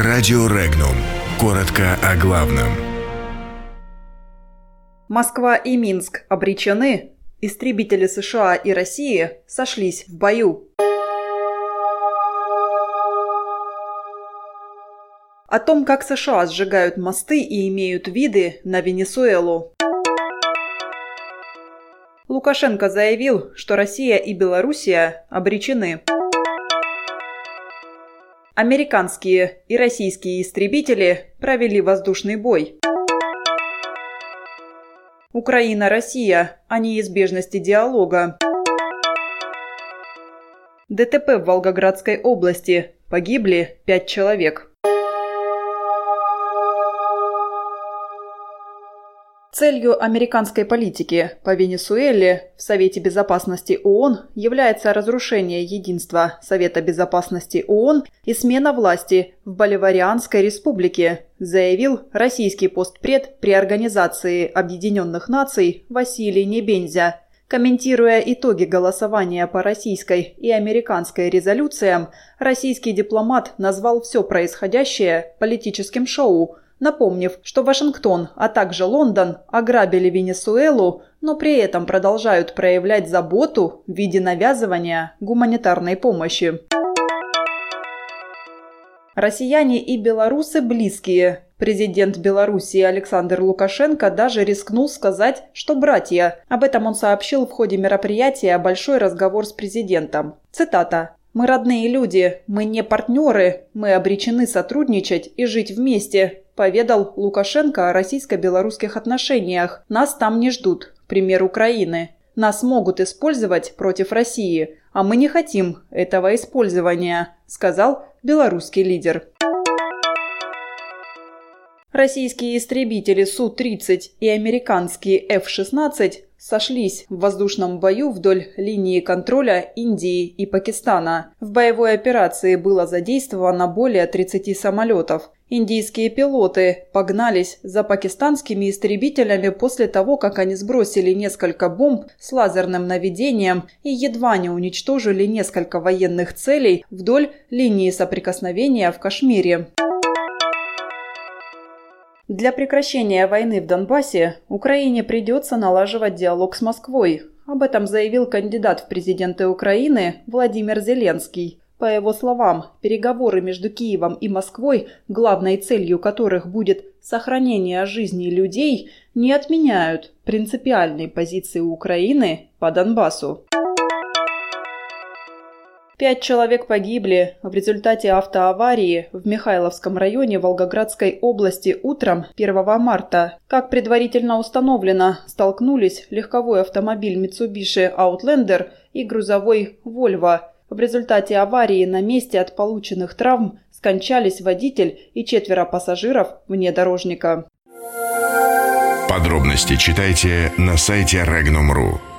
Радио Регнум. Коротко о главном. Москва и Минск обречены. Истребители США и России сошлись в бою. О том, как США сжигают мосты и имеют виды на Венесуэлу. Лукашенко заявил, что Россия и Белоруссия обречены. Американские и российские истребители провели воздушный бой. Украина-Россия о неизбежности диалога. ДТП в Волгоградской области. Погибли пять человек. Целью американской политики по Венесуэле в Совете Безопасности ООН является разрушение единства Совета Безопасности ООН и смена власти в Боливарианской республике, заявил российский постпред при Организации Объединенных Наций Василий Небензя. Комментируя итоги голосования по российской и американской резолюциям, российский дипломат назвал все происходящее политическим шоу – напомнив, что Вашингтон, а также Лондон ограбили Венесуэлу, но при этом продолжают проявлять заботу в виде навязывания гуманитарной помощи. Россияне и белорусы близкие. Президент Белоруссии Александр Лукашенко даже рискнул сказать, что братья. Об этом он сообщил в ходе мероприятия «Большой разговор с президентом». Цитата. Мы родные люди, мы не партнеры, мы обречены сотрудничать и жить вместе, поведал Лукашенко о российско-белорусских отношениях. Нас там не ждут. Пример Украины. Нас могут использовать против России, а мы не хотим этого использования, сказал белорусский лидер. Российские истребители Су-30 и американские F-16 сошлись в воздушном бою вдоль линии контроля Индии и Пакистана. В боевой операции было задействовано более 30 самолетов. Индийские пилоты погнались за пакистанскими истребителями после того, как они сбросили несколько бомб с лазерным наведением и едва не уничтожили несколько военных целей вдоль линии соприкосновения в Кашмире. Для прекращения войны в Донбассе Украине придется налаживать диалог с Москвой. Об этом заявил кандидат в президенты Украины Владимир Зеленский. По его словам, переговоры между Киевом и Москвой, главной целью которых будет сохранение жизни людей, не отменяют принципиальной позиции Украины по Донбассу. Пять человек погибли в результате автоаварии в Михайловском районе Волгоградской области утром 1 марта. Как предварительно установлено, столкнулись легковой автомобиль Mitsubishi Outlander и грузовой Volvo. В результате аварии на месте от полученных травм скончались водитель и четверо пассажиров внедорожника. Подробности читайте на сайте Regnum.ru.